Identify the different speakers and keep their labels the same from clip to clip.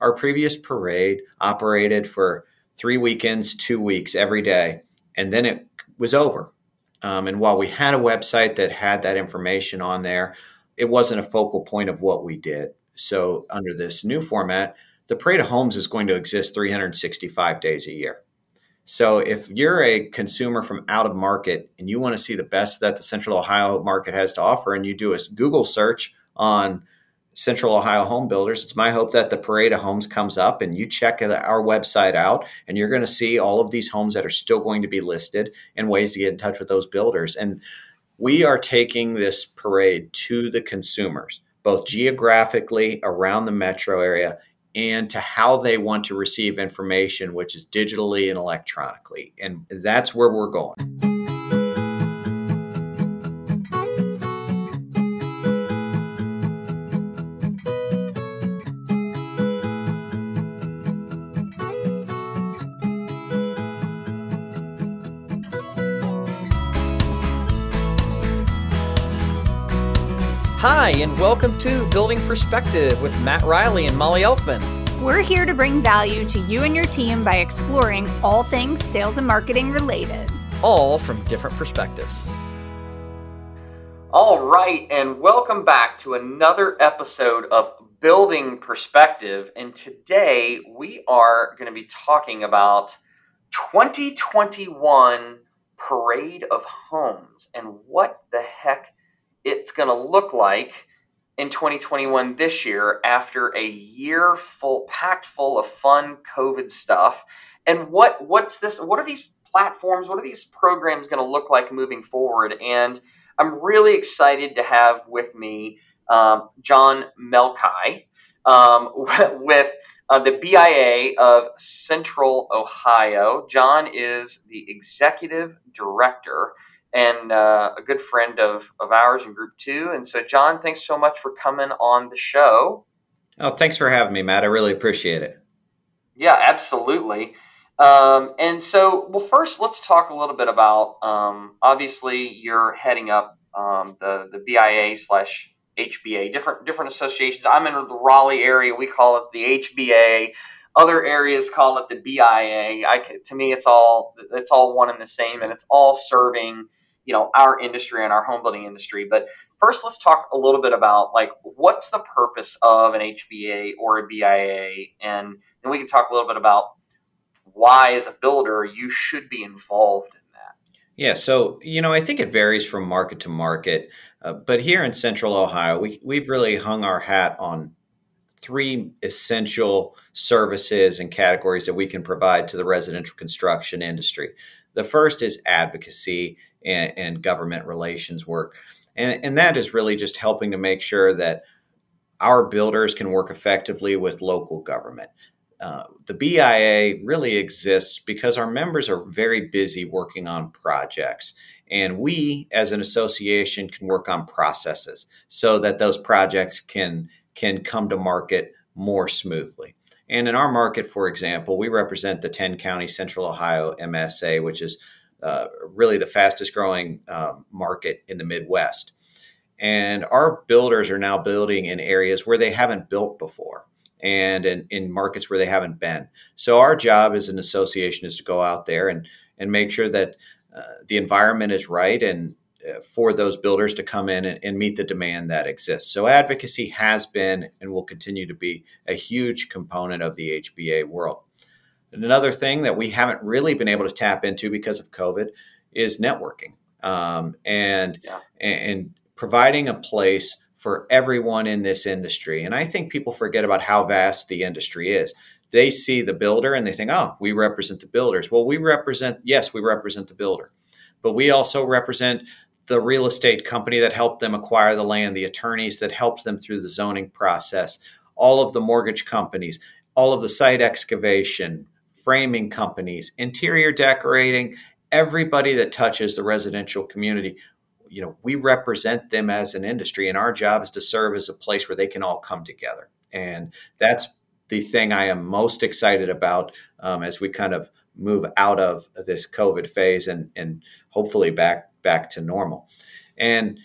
Speaker 1: Our previous parade operated for three weekends, two weeks every day, and then it was over. Um, and while we had a website that had that information on there, it wasn't a focal point of what we did. So, under this new format, the Parade of Homes is going to exist 365 days a year. So, if you're a consumer from out of market and you want to see the best that the Central Ohio market has to offer, and you do a Google search on Central Ohio home builders, it's my hope that the Parade of Homes comes up and you check our website out, and you're going to see all of these homes that are still going to be listed and ways to get in touch with those builders. And we are taking this parade to the consumers, both geographically around the metro area and to how they want to receive information, which is digitally and electronically. And that's where we're going.
Speaker 2: Hi, and welcome to Building Perspective with Matt Riley and Molly Elfman.
Speaker 3: We're here to bring value to you and your team by exploring all things sales and marketing related,
Speaker 2: all from different perspectives. All right, and welcome back to another episode of Building Perspective. And today we are going to be talking about 2021 Parade of Homes and what the heck it's going to look like in 2021 this year after a year full packed full of fun covid stuff. And what what's this what are these platforms what are these programs going to look like moving forward? And i'm really excited to have with me um, john Melchi um, with uh, the bia of central ohio. John is the executive director and uh, a good friend of, of ours in group two. And so, John, thanks so much for coming on the show.
Speaker 1: Oh, thanks for having me, Matt. I really appreciate it.
Speaker 2: Yeah, absolutely. Um, and so, well, first, let's talk a little bit about um, obviously you're heading up um, the the BIA slash HBA, different different associations. I'm in the Raleigh area. We call it the HBA. Other areas call it the BIA. I, to me, it's all it's all one and the same, and it's all serving you know our industry and our home building industry but first let's talk a little bit about like what's the purpose of an hba or a bia and then we can talk a little bit about why as a builder you should be involved in that.
Speaker 1: Yeah so you know i think it varies from market to market uh, but here in central ohio we, we've really hung our hat on three essential services and categories that we can provide to the residential construction industry the first is advocacy and, and government relations work. And, and that is really just helping to make sure that our builders can work effectively with local government. Uh, the BIA really exists because our members are very busy working on projects. And we, as an association, can work on processes so that those projects can, can come to market more smoothly. And in our market, for example, we represent the 10 county Central Ohio MSA, which is uh, really the fastest growing um, market in the Midwest. And our builders are now building in areas where they haven't built before and in, in markets where they haven't been. So our job as an association is to go out there and, and make sure that uh, the environment is right and for those builders to come in and, and, meet the demand that exists. So advocacy has been and will continue to be a huge component of the HBA world. And another thing that we haven't really been able to tap into because of COVID is networking um, and, yeah. and providing a place for everyone in this industry. And I think people forget about how vast the industry is. They see the builder and they think, oh, we represent the builders. Well, we represent, yes, we represent the builder, but we also represent the real estate company that helped them acquire the land, the attorneys that helped them through the zoning process, all of the mortgage companies, all of the site excavation, framing companies, interior decorating, everybody that touches the residential community. You know, we represent them as an industry, and our job is to serve as a place where they can all come together. And that's the thing I am most excited about um, as we kind of move out of this COVID phase and and hopefully back back to normal. And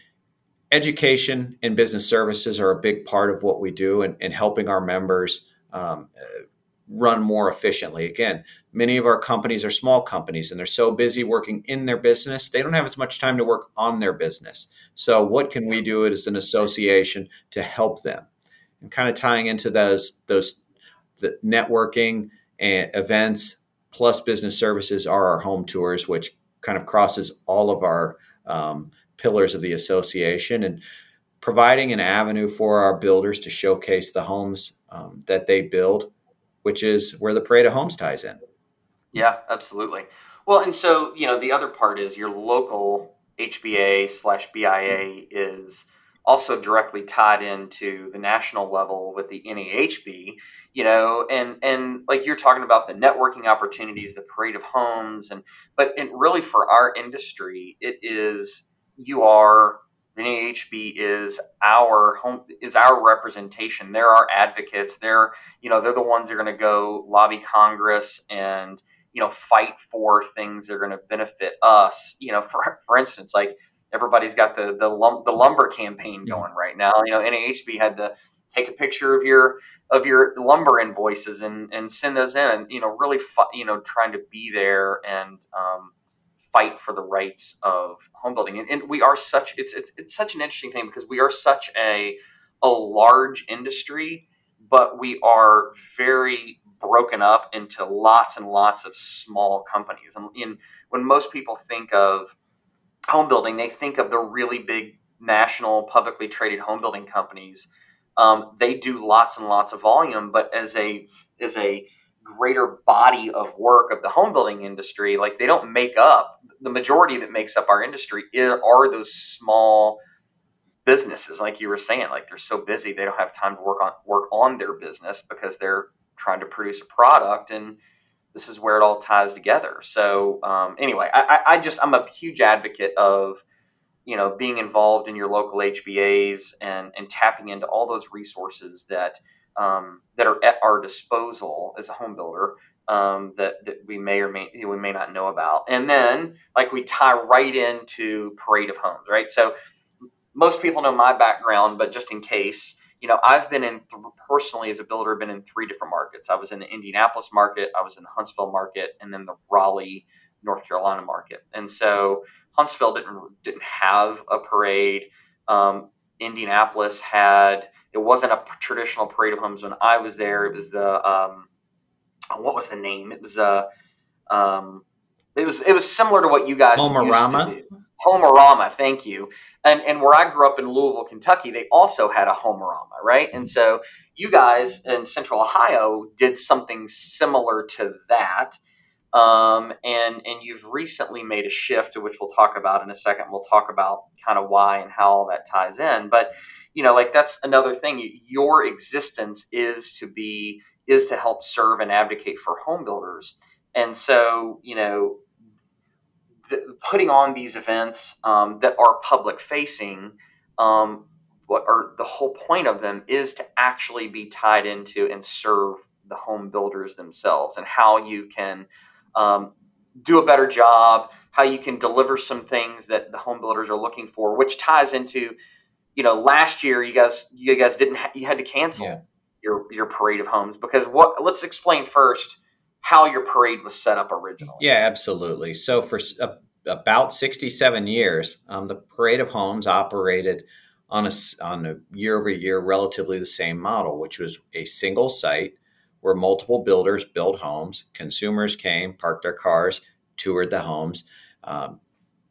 Speaker 1: education and business services are a big part of what we do and, and helping our members um, uh, run more efficiently. Again, many of our companies are small companies and they're so busy working in their business, they don't have as much time to work on their business. So, what can we do as an association to help them? And kind of tying into those those the networking and events plus business services are our home tours, which kind of crosses all of our um, pillars of the association and providing an avenue for our builders to showcase the homes um, that they build, which is where the Parade of Homes ties in.
Speaker 2: Yeah, absolutely. Well, and so you know the other part is your local HBA slash BIA is also directly tied into the national level with the NAHB, you know, and and like you're talking about the networking opportunities, the parade of homes, and but it really for our industry, it is you are the NAHB is our home is our representation. They're our advocates. They're you know they're the ones that are going to go lobby Congress and you know fight for things that are going to benefit us. You know, for for instance, like everybody's got the the, lum- the lumber campaign going right now. You know, NAHB had to take a picture of your of your lumber invoices and and send those in, and you know, really, fu- you know, trying to be there and um, fight for the rights of home building. And, and we are such it's, it's it's such an interesting thing because we are such a a large industry, but we are very broken up into lots and lots of small companies. And in, when most people think of home building, they think of the really big national publicly traded home building companies. Um, they do lots and lots of volume, but as a as a greater body of work of the home building industry, like they don't make up the majority that makes up our industry are those small businesses. Like you were saying, like they're so busy they don't have time to work on work on their business because they're trying to produce a product and this is where it all ties together. So um, anyway, I, I just I'm a huge advocate of you know being involved in your local HBAs and and tapping into all those resources that um, that are at our disposal as a home builder um, that that we may or may we may not know about. And then like we tie right into Parade of Homes, right? So most people know my background, but just in case, you know, I've been in th- personally as a builder, been in three different markets. I was in the Indianapolis market, I was in the Huntsville market, and then the Raleigh, North Carolina market. And so Huntsville didn't didn't have a parade. Um, Indianapolis had it wasn't a traditional parade of homes when I was there. It was the um, what was the name? It was uh, um, it was it was similar to what you guys
Speaker 1: Homerama.
Speaker 2: Homerama, thank you. And and where I grew up in Louisville, Kentucky, they also had a Homerama, right? And so you guys in Central Ohio did something similar to that. Um, and and you've recently made a shift, which we'll talk about in a second. We'll talk about kind of why and how all that ties in. But you know, like that's another thing. Your existence is to be is to help serve and advocate for home builders. And so, you know, the, putting on these events um, that are public facing, um, what are the whole point of them is to actually be tied into and serve the home builders themselves and how you can um, do a better job, how you can deliver some things that the home builders are looking for, which ties into, you know, last year you guys you guys didn't ha- you had to cancel yeah. your your parade of homes because what? Let's explain first how your parade was set up originally.
Speaker 1: Yeah, absolutely. So for about 67 years, um, the parade of homes operated on a on a year over year relatively the same model, which was a single site where multiple builders built homes. Consumers came, parked their cars, toured the homes, um,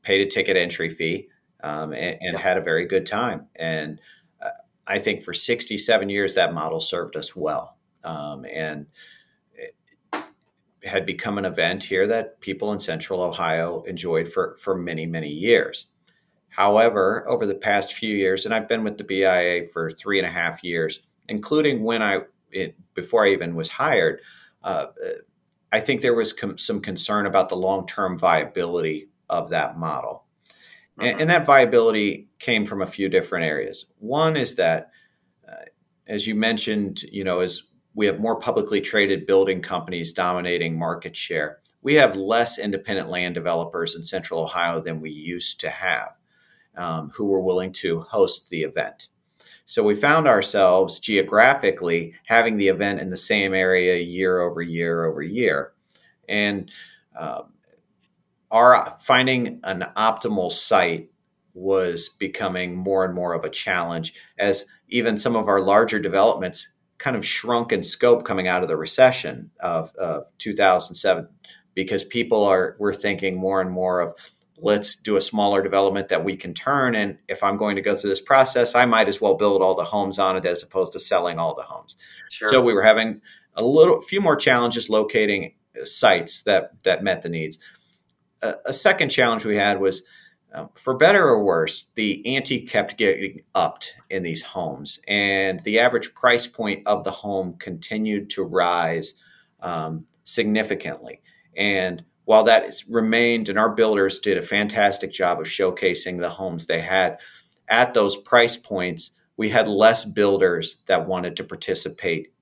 Speaker 1: paid a ticket entry fee, um, and, and had a very good time. And uh, I think for 67 years that model served us well. Um, and had become an event here that people in central Ohio enjoyed for, for many, many years. However, over the past few years, and I've been with the BIA for three and a half years, including when I, it, before I even was hired, uh, I think there was com- some concern about the long term viability of that model. Mm-hmm. And, and, that viability came from a few different areas. One is that, uh, as you mentioned, you know, as we have more publicly traded building companies dominating market share. We have less independent land developers in Central Ohio than we used to have um, who were willing to host the event. So we found ourselves geographically having the event in the same area year over year over year. And um, our finding an optimal site was becoming more and more of a challenge as even some of our larger developments kind of shrunk in scope coming out of the recession of, of 2007 because people are were thinking more and more of let's do a smaller development that we can turn and if i'm going to go through this process i might as well build all the homes on it as opposed to selling all the homes sure. so we were having a little few more challenges locating sites that that met the needs a, a second challenge we had was um, for better or worse, the ante kept getting upped in these homes, and the average price point of the home continued to rise um, significantly. And while that remained, and our builders did a fantastic job of showcasing the homes they had at those price points, we had less builders that wanted to participate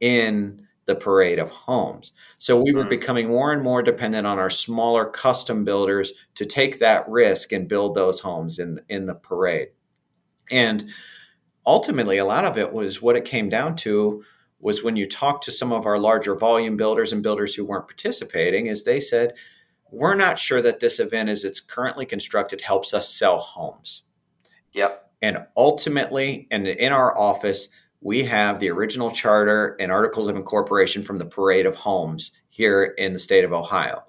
Speaker 1: in the parade of homes. So we were mm-hmm. becoming more and more dependent on our smaller custom builders to take that risk and build those homes in in the parade. And ultimately a lot of it was what it came down to was when you talk to some of our larger volume builders and builders who weren't participating is they said we're not sure that this event as it's currently constructed helps us sell homes.
Speaker 2: Yep.
Speaker 1: And ultimately and in our office we have the original charter and articles of incorporation from the Parade of Homes here in the state of Ohio.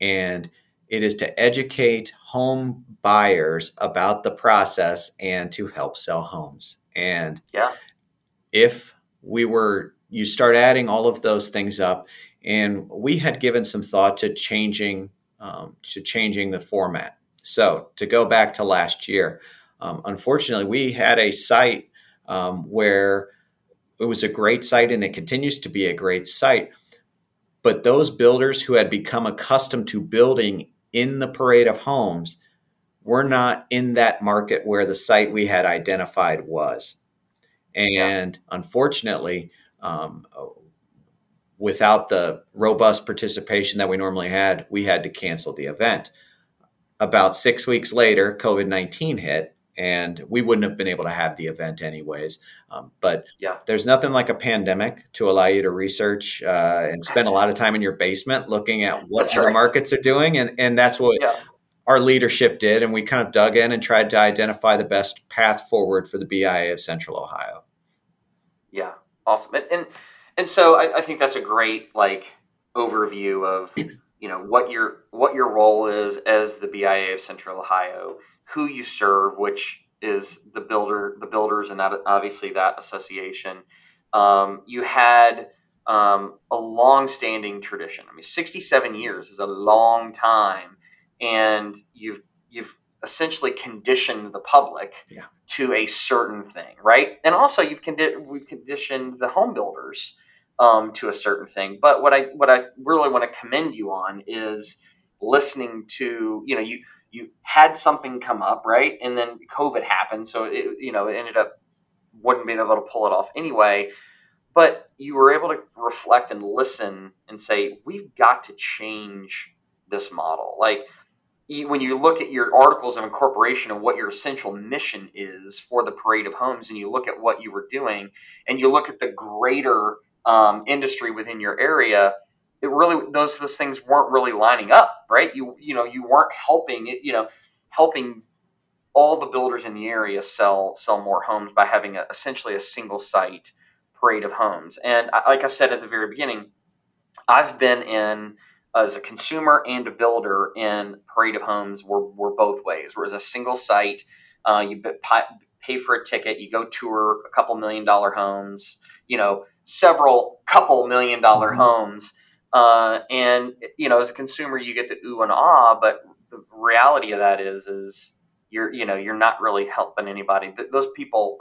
Speaker 1: And it is to educate home buyers about the process and to help sell homes. And
Speaker 2: yeah.
Speaker 1: if we were, you start adding all of those things up, and we had given some thought to changing um, to changing the format. So to go back to last year, um, unfortunately, we had a site um, where it was a great site and it continues to be a great site. But those builders who had become accustomed to building in the parade of homes were not in that market where the site we had identified was. And yeah. unfortunately, um, without the robust participation that we normally had, we had to cancel the event. About six weeks later, COVID 19 hit, and we wouldn't have been able to have the event anyways. Um, but
Speaker 2: yeah.
Speaker 1: there's nothing like a pandemic to allow you to research uh, and spend a lot of time in your basement looking at what right. markets are doing, and and that's what. Yeah. Our leadership did, and we kind of dug in and tried to identify the best path forward for the BIA of Central Ohio.
Speaker 2: Yeah, awesome, and and, and so I, I think that's a great like overview of you know what your what your role is as the BIA of Central Ohio who you serve, which is the builder, the builders, and that obviously that association. Um, you had um, a long-standing tradition. I mean, 67 years is a long time, and you've you've essentially conditioned the public
Speaker 1: yeah.
Speaker 2: to a certain thing, right? And also, you've condi- we've conditioned the home builders um, to a certain thing. But what I what I really want to commend you on is listening to you know you you had something come up, right? And then COVID happened, so it you know it ended up wouldn't be able to pull it off anyway. But you were able to reflect and listen and say, we've got to change this model. Like when you look at your articles of incorporation and what your essential mission is for the parade of homes, and you look at what you were doing, and you look at the greater um, industry within your area, it really those those things weren't really lining up, right? You you know you weren't helping you know helping all the builders in the area sell sell more homes by having a, essentially a single site parade of homes. And I, like I said at the very beginning, I've been in as a consumer and a builder in parade of homes. We're, we're both ways. Whereas a single site, uh, you pay for a ticket, you go tour a couple million dollar homes, you know, several couple million dollar mm-hmm. homes uh, and you know, as a consumer, you get the ooh and ah, but the reality of that is, is you're you know you're not really helping anybody. Those people,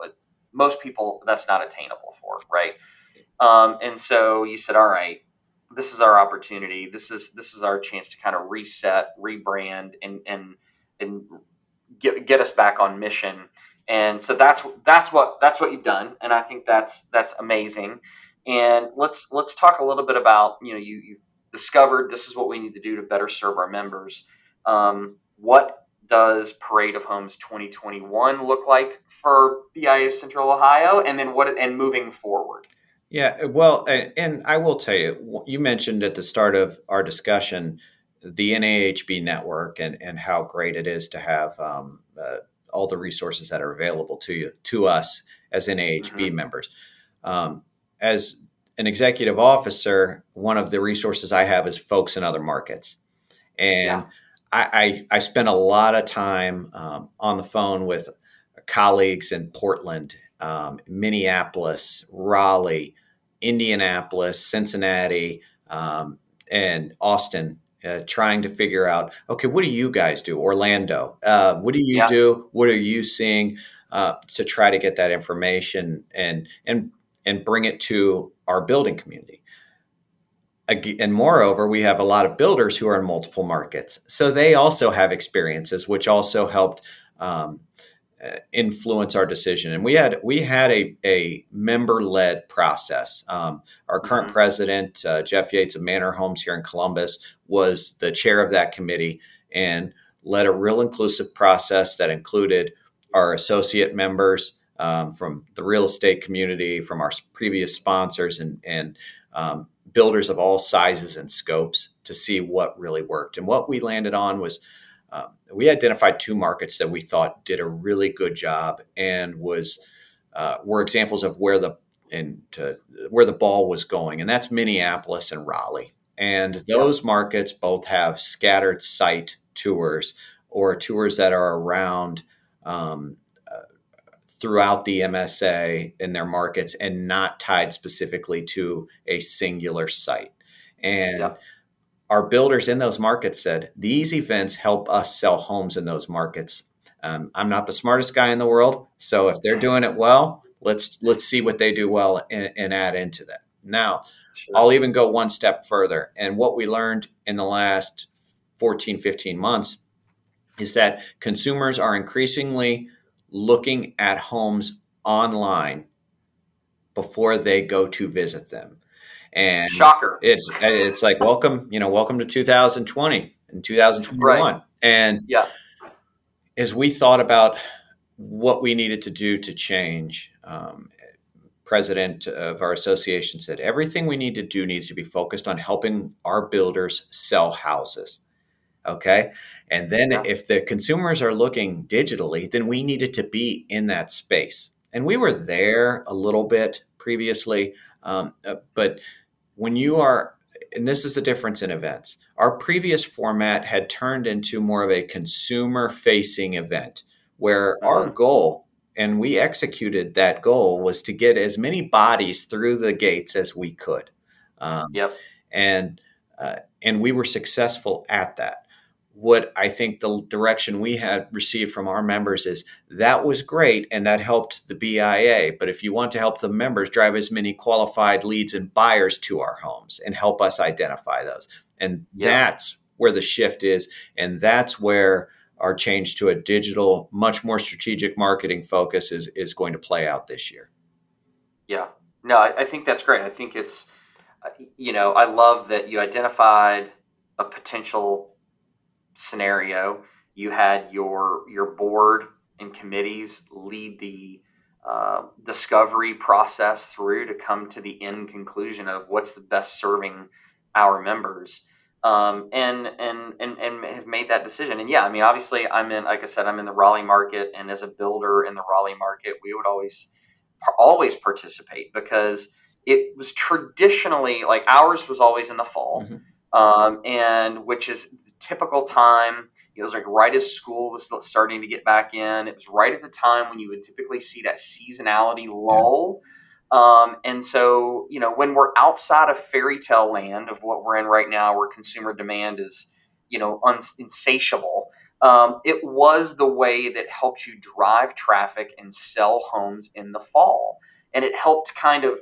Speaker 2: most people, that's not attainable for, right? Um, and so you said, all right, this is our opportunity. This is this is our chance to kind of reset, rebrand, and and and get get us back on mission. And so that's that's what that's what you've done, and I think that's that's amazing. And let's let's talk a little bit about you know you you discovered this is what we need to do to better serve our members. Um, what does Parade of Homes 2021 look like for BIA Central Ohio, and then what and moving forward?
Speaker 1: Yeah, well, and I will tell you, you mentioned at the start of our discussion the NAHB network and and how great it is to have um, uh, all the resources that are available to you to us as NAHB mm-hmm. members. Um, as an executive officer, one of the resources I have is folks in other markets, and yeah. I, I, I spend a lot of time um, on the phone with colleagues in Portland, um, Minneapolis, Raleigh, Indianapolis, Cincinnati, um, and Austin. Uh, trying to figure out, okay, what do you guys do? Orlando, uh, what do you yeah. do? What are you seeing uh, to try to get that information and and and bring it to our building community? and moreover, we have a lot of builders who are in multiple markets, so they also have experiences, which also helped um, uh, influence our decision. And we had we had a, a member led process. Um, our current mm-hmm. president, uh, Jeff Yates of Manor Homes here in Columbus, was the chair of that committee and led a real inclusive process that included our associate members um, from the real estate community, from our previous sponsors, and and um, builders of all sizes and scopes to see what really worked. And what we landed on was um, we identified two markets that we thought did a really good job and was uh, were examples of where the and where the ball was going, and that's Minneapolis and Raleigh. And those markets both have scattered site tours or tours that are around um, throughout the MSA in their markets and not tied specifically to a singular site. And yeah. our builders in those markets said these events help us sell homes in those markets. Um, I'm not the smartest guy in the world, so if they're doing it well, let's let's see what they do well and, and add into that. Now, sure. I'll even go one step further. And what we learned in the last 14, 15 months is that consumers are increasingly looking at homes online before they go to visit them. And
Speaker 2: shocker.
Speaker 1: It's it's like welcome, you know, welcome to 2020 and 2021. Right. And
Speaker 2: yeah.
Speaker 1: As we thought about what we needed to do to change, um, president of our association said everything we need to do needs to be focused on helping our builders sell houses. Okay. And then yeah. if the consumers are looking digitally, then we needed to be in that space. And we were there a little bit previously. Um, uh, but when you are, and this is the difference in events, our previous format had turned into more of a consumer facing event where our mm-hmm. goal, and we executed that goal, was to get as many bodies through the gates as we could.
Speaker 2: Um, yep.
Speaker 1: And, uh, and we were successful at that what I think the direction we had received from our members is that was great and that helped the BIA. But if you want to help the members drive as many qualified leads and buyers to our homes and help us identify those. And yeah. that's where the shift is. And that's where our change to a digital, much more strategic marketing focus is, is going to play out this year.
Speaker 2: Yeah. No, I, I think that's great. I think it's, uh, you know, I love that you identified a potential scenario, you had your your board and committees lead the uh, discovery process through to come to the end conclusion of what's the best serving our members. Um, and, and and and have made that decision. And yeah, I mean, obviously, I'm in, like I said, I'm in the Raleigh market, and as a builder in the Raleigh market, we would always always participate because it was traditionally like ours was always in the fall, mm-hmm. Um, and which is typical time. It was like right as school was starting to get back in. It was right at the time when you would typically see that seasonality lull. Um, and so, you know, when we're outside of fairy tale land of what we're in right now, where consumer demand is, you know, insatiable, um, it was the way that helped you drive traffic and sell homes in the fall. And it helped kind of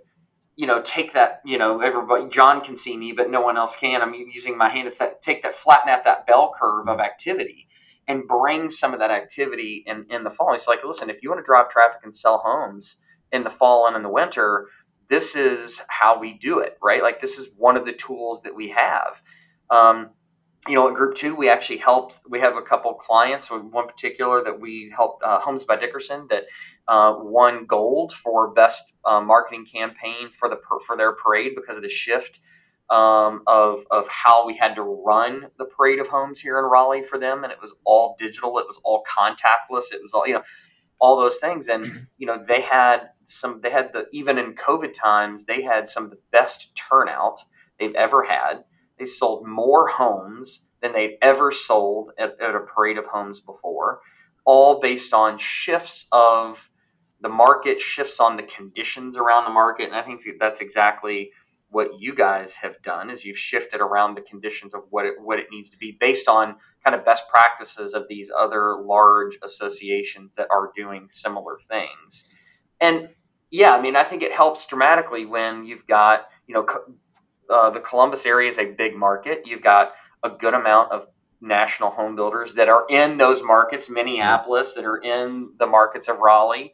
Speaker 2: you know, take that, you know, everybody, John can see me, but no one else can. I'm using my hand. It's that, take that, flatten out that bell curve of activity and bring some of that activity in, in the fall. It's like, listen, if you want to drive traffic and sell homes in the fall and in the winter, this is how we do it, right? Like, this is one of the tools that we have. Um, you know, at Group Two, we actually helped. We have a couple clients. One particular that we helped, uh, Homes by Dickerson, that uh, won gold for best uh, marketing campaign for the for their parade because of the shift um, of of how we had to run the parade of homes here in Raleigh for them, and it was all digital. It was all contactless. It was all you know, all those things, and you know, they had some. They had the even in COVID times, they had some of the best turnout they've ever had they sold more homes than they'd ever sold at, at a parade of homes before, all based on shifts of the market, shifts on the conditions around the market. And I think that's exactly what you guys have done is you've shifted around the conditions of what it what it needs to be based on kind of best practices of these other large associations that are doing similar things. And yeah, I mean, I think it helps dramatically when you've got, you know, uh, the Columbus area is a big market. You've got a good amount of national home builders that are in those markets, Minneapolis, that are in the markets of Raleigh,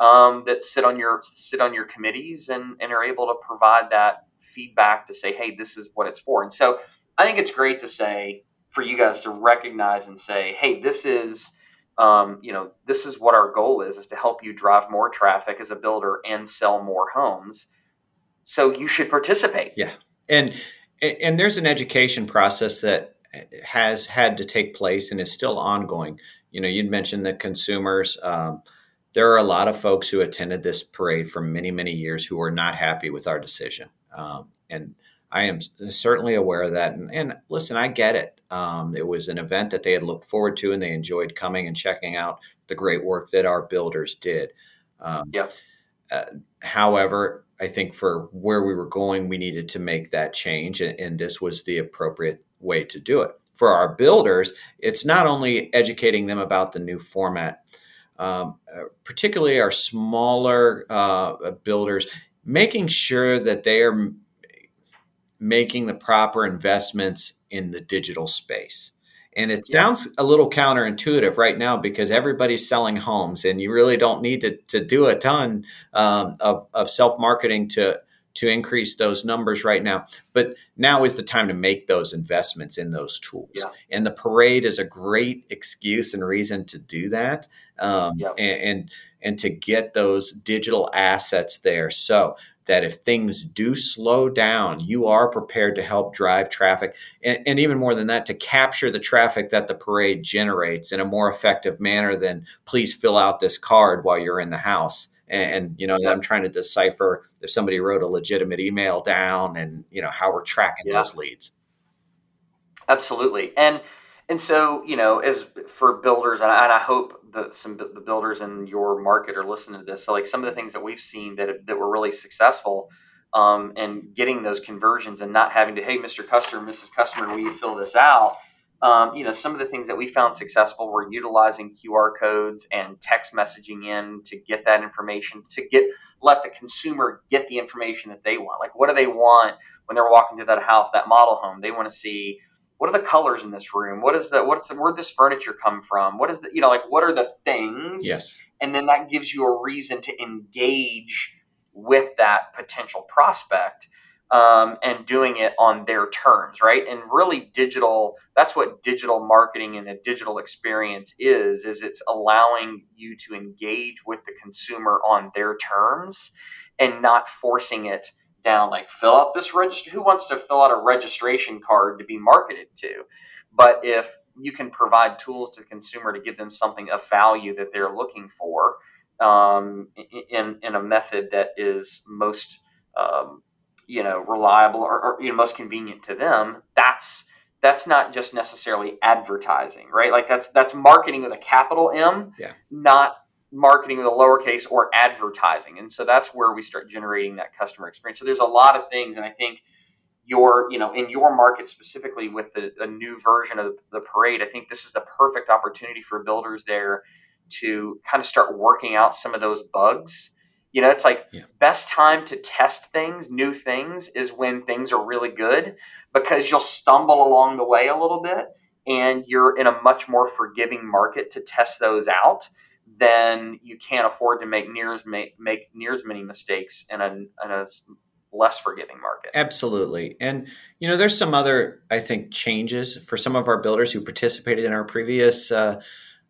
Speaker 2: um, that sit on your sit on your committees and, and are able to provide that feedback to say, hey, this is what it's for. And so I think it's great to say for you guys to recognize and say, hey, this is um, you know, this is what our goal is, is to help you drive more traffic as a builder and sell more homes. So you should participate.
Speaker 1: Yeah. And and there's an education process that has had to take place and is still ongoing. You know, you'd mentioned the consumers. Um, there are a lot of folks who attended this parade for many, many years who were not happy with our decision. Um, and I am certainly aware of that. And, and listen, I get it. Um, it was an event that they had looked forward to and they enjoyed coming and checking out the great work that our builders did. Um,
Speaker 2: yeah.
Speaker 1: Uh, however, I think for where we were going, we needed to make that change, and, and this was the appropriate way to do it. For our builders, it's not only educating them about the new format, um, uh, particularly our smaller uh, builders, making sure that they are making the proper investments in the digital space. And it sounds a little counterintuitive right now because everybody's selling homes, and you really don't need to, to do a ton um, of, of self marketing to to increase those numbers right now. But now is the time to make those investments in those tools.
Speaker 2: Yeah.
Speaker 1: And the parade is a great excuse and reason to do that, um,
Speaker 2: yeah.
Speaker 1: and, and and to get those digital assets there. So that if things do slow down, you are prepared to help drive traffic. And, and, even more than that, to capture the traffic that the parade generates in a more effective manner than please fill out this card while you're in the house. And, and you know, I'm trying to decipher if somebody wrote a legitimate email down and, you know, how we're tracking yeah. those leads.
Speaker 2: Absolutely. And, and so, you know, as for builders, and I, and I hope the some the builders in your market are listening to this. So like some of the things that we've seen that that were really successful um, and getting those conversions and not having to hey Mr. Customer, Mrs. Customer, will you fill this out? Um, you know, some of the things that we found successful were utilizing QR codes and text messaging in to get that information to get let the consumer get the information that they want. Like, what do they want when they're walking through that house, that model home? They want to see what are the colors in this room? What is the what's the, where this furniture come from? What is the you know like what are the things?
Speaker 1: Yes.
Speaker 2: And then that gives you a reason to engage with that potential prospect um, and doing it on their terms, right? And really, digital. That's what digital marketing and a digital experience is. Is it's allowing you to engage with the consumer on their terms and not forcing it down like fill out this register who wants to fill out a registration card to be marketed to but if you can provide tools to the consumer to give them something of value that they're looking for um, in, in a method that is most um, you know reliable or, or, you know most convenient to them that's that's not just necessarily advertising right like that's that's marketing with a capital m
Speaker 1: yeah.
Speaker 2: not marketing with a lowercase or advertising. And so that's where we start generating that customer experience. So there's a lot of things. And I think your, you know, in your market specifically with the, a new version of the parade, I think this is the perfect opportunity for builders there to kind of start working out some of those bugs. You know, it's like yeah. best time to test things, new things is when things are really good because you'll stumble along the way a little bit and you're in a much more forgiving market to test those out then you can't afford to make near as make, make near as many mistakes in a, in a less forgiving market.
Speaker 1: Absolutely. And, you know, there's some other, I think, changes for some of our builders who participated in our previous uh,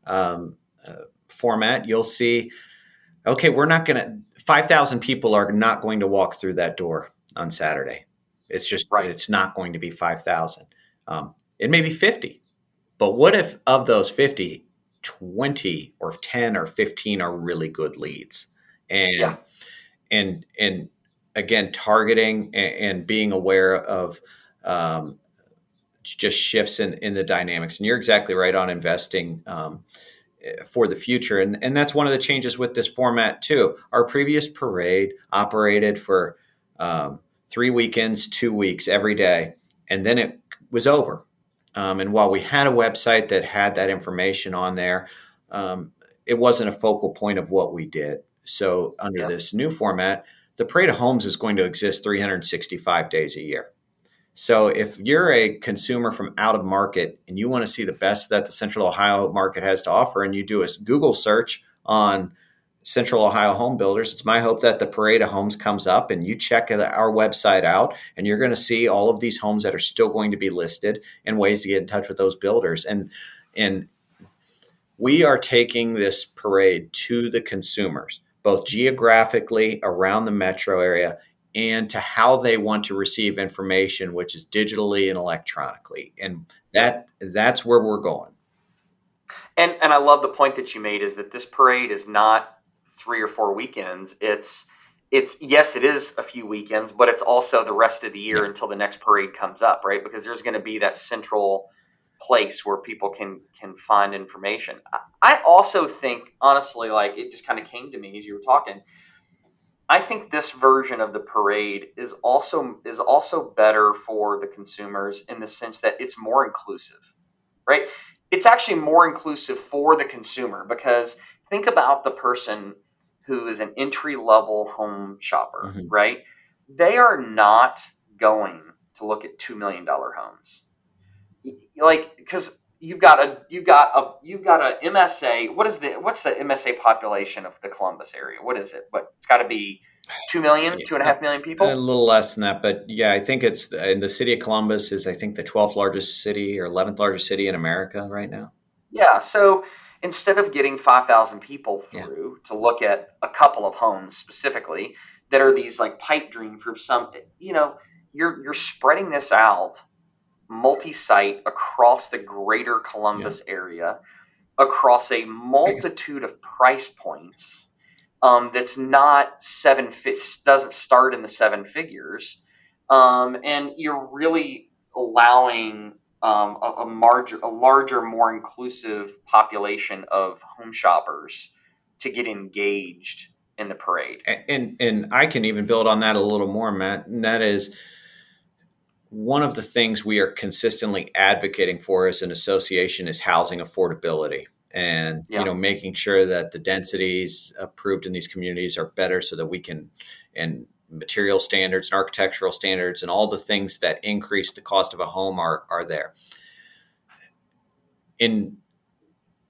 Speaker 1: um, uh, format. You'll see, okay, we're not going to, 5,000 people are not going to walk through that door on Saturday. It's just, right. it's not going to be 5,000. Um, it may be 50. But what if of those 50, 20 or 10 or 15 are really good leads? And, yeah. and, and, again, targeting and, and being aware of um, just shifts in, in the dynamics. And you're exactly right on investing um, for the future. And, and that's one of the changes with this format, too. Our previous parade operated for um, three weekends, two weeks, every day. And then it was over. Um, and while we had a website that had that information on there, um, it wasn't a focal point of what we did. So, under yeah. this new format, the Parade of Homes is going to exist 365 days a year. So if you're a consumer from out of market and you want to see the best that the Central Ohio market has to offer, and you do a Google search on Central Ohio home builders, it's my hope that the Parade of Homes comes up and you check our website out, and you're going to see all of these homes that are still going to be listed and ways to get in touch with those builders. And and we are taking this parade to the consumers both geographically around the metro area and to how they want to receive information, which is digitally and electronically. And that that's where we're going.
Speaker 2: And and I love the point that you made is that this parade is not three or four weekends. It's it's yes, it is a few weekends, but it's also the rest of the year yeah. until the next parade comes up, right? Because there's going to be that central place where people can can find information. I also think, honestly, like it just kind of came to me as you were talking. I think this version of the parade is also is also better for the consumers in the sense that it's more inclusive, right? It's actually more inclusive for the consumer because think about the person who is an entry level home shopper, mm-hmm. right? They are not going to look at two million dollar homes like because you've got a you've got a you've got a MSA. What is the what's the MSA population of the Columbus area? What is it? What it's got to be two million, two and a half million people.
Speaker 1: A little less than that, but yeah, I think it's in the city of Columbus is I think the twelfth largest city or eleventh largest city in America right now.
Speaker 2: Yeah, so instead of getting five thousand people through yeah. to look at a couple of homes specifically that are these like pipe dream for some, you know, you're you're spreading this out multi-site across the greater Columbus yeah. area, across a multitude of price points. Um, that's not seven doesn't start in the seven figures, um, and you're really allowing um, a, a, larger, a larger, more inclusive population of home shoppers to get engaged in the parade.
Speaker 1: And, and and I can even build on that a little more, Matt. And that is one of the things we are consistently advocating for as an association is housing affordability and yeah. you know making sure that the densities approved in these communities are better so that we can and material standards and architectural standards and all the things that increase the cost of a home are are there in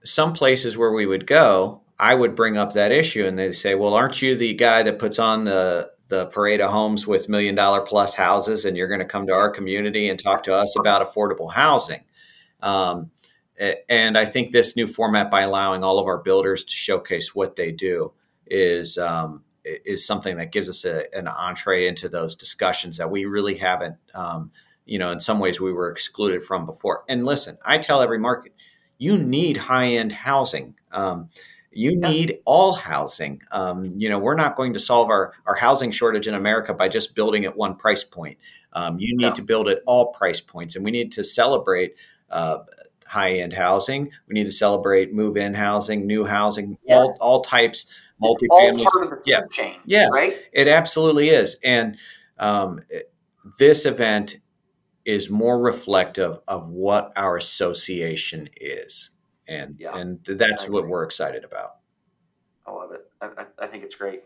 Speaker 1: some places where we would go i would bring up that issue and they say well aren't you the guy that puts on the the parade of homes with million dollar plus houses, and you're going to come to our community and talk to us about affordable housing. Um, and I think this new format, by allowing all of our builders to showcase what they do, is um, is something that gives us a, an entree into those discussions that we really haven't. Um, you know, in some ways, we were excluded from before. And listen, I tell every market, you need high end housing. Um, you need all housing. Um, you know, we're not going to solve our, our housing shortage in America by just building at one price point. Um, you need no. to build at all price points, and we need to celebrate uh, high end housing. We need to celebrate move in housing, new housing, yeah. all, all types, multifamily.
Speaker 2: yeah, chain, yes, right?
Speaker 1: It absolutely is. And um, this event is more reflective of what our association is and yeah, and that's what we're excited about.
Speaker 2: I love it. I, I, I think it's great.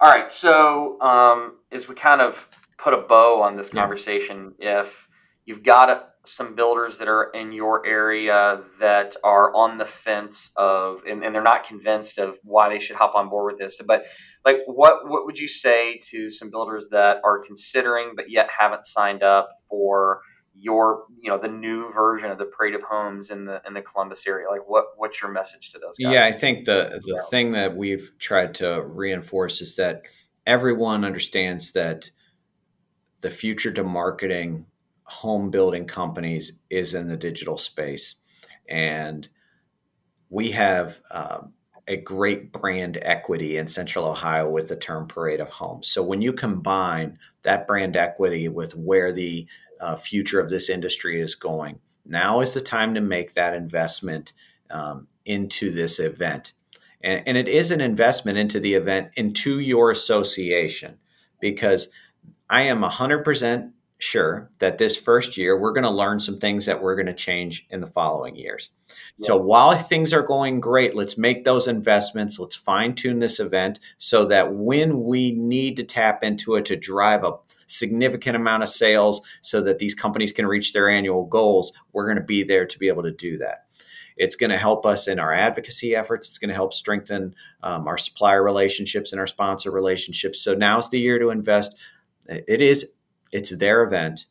Speaker 2: All right, so um, as we kind of put a bow on this conversation, yeah. if you've got some builders that are in your area that are on the fence of and, and, they're not convinced of why they should hop on board with this but like what what would you say to some builders that are considering but yet haven't signed up for your you know the new version of the parade of homes in the in the columbus area like what what's your message to those guys
Speaker 1: yeah i think the the thing that we've tried to reinforce is that everyone understands that the future to marketing home building companies is in the digital space. And we have um, a great brand equity in Central Ohio with the term Parade of Homes. So when you combine that brand equity with where the uh, future of this industry is going, now is the time to make that investment um, into this event. And, and it is an investment into the event, into your association, because I am 100% sure that this first year we're going to learn some things that we're going to change in the following years. Yeah. So while things are going great, let's make those investments. Let's fine tune this event so that when we need to tap into it to drive a significant amount of sales so that these companies can reach their annual goals, we're going to be there to be able to do that. It's going to help us in our advocacy efforts. It's going to help strengthen um, our supplier relationships and our sponsor relationships. So now's the year to invest. It is it's their event.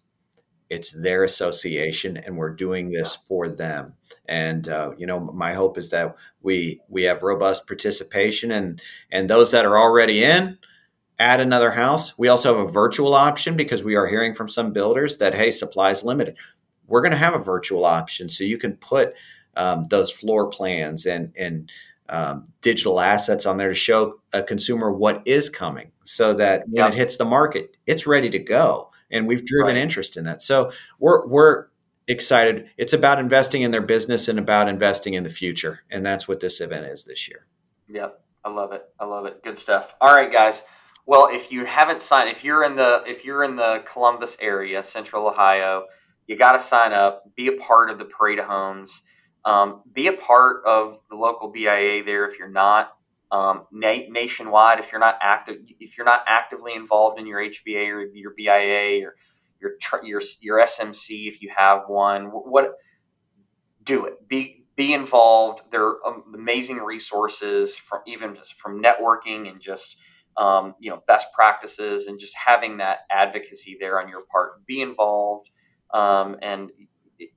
Speaker 1: It's their association and we're doing this for them. And uh, you know my hope is that we we have robust participation and and those that are already in add another house. We also have a virtual option because we are hearing from some builders that hey supply is limited. We're going to have a virtual option so you can put um, those floor plans and and um, digital assets on there to show a consumer what is coming so that when it hits the market, it's ready to go. And we've driven right. interest in that. So we're, we're excited. It's about investing in their business and about investing in the future. And that's what this event is this year.
Speaker 2: Yep. I love it. I love it. Good stuff. All right, guys. Well, if you haven't signed, if you're in the if you're in the Columbus area, Central Ohio, you got to sign up. Be a part of the Parade of Homes. Um, be a part of the local BIA there if you're not. Um, na- nationwide, if you're not active, if you're not actively involved in your HBA or your BIA or your your your SMC, if you have one, what do it. Be be involved. There are amazing resources from even just from networking and just um, you know best practices and just having that advocacy there on your part. Be involved, um, and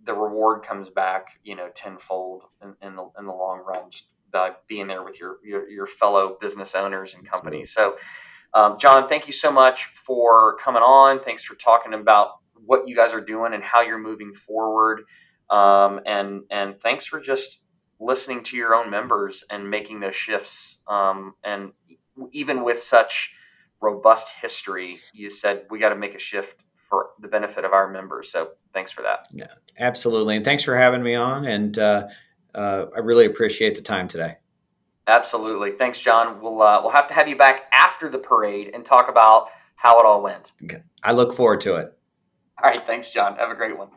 Speaker 2: the reward comes back you know tenfold in, in the in the long run. Just by being there with your your, your fellow business owners and companies. So, um, John, thank you so much for coming on. Thanks for talking about what you guys are doing and how you're moving forward. Um, and and thanks for just listening to your own members and making those shifts. Um, and even with such robust history, you said we got to make a shift for the benefit of our members. So thanks for that.
Speaker 1: Yeah, absolutely. And thanks for having me on. And uh, uh, I really appreciate the time today.
Speaker 2: Absolutely. Thanks, John. We'll uh, we'll have to have you back after the parade and talk about how it all went.
Speaker 1: I look forward to it.
Speaker 2: All right. Thanks, John. Have a great one.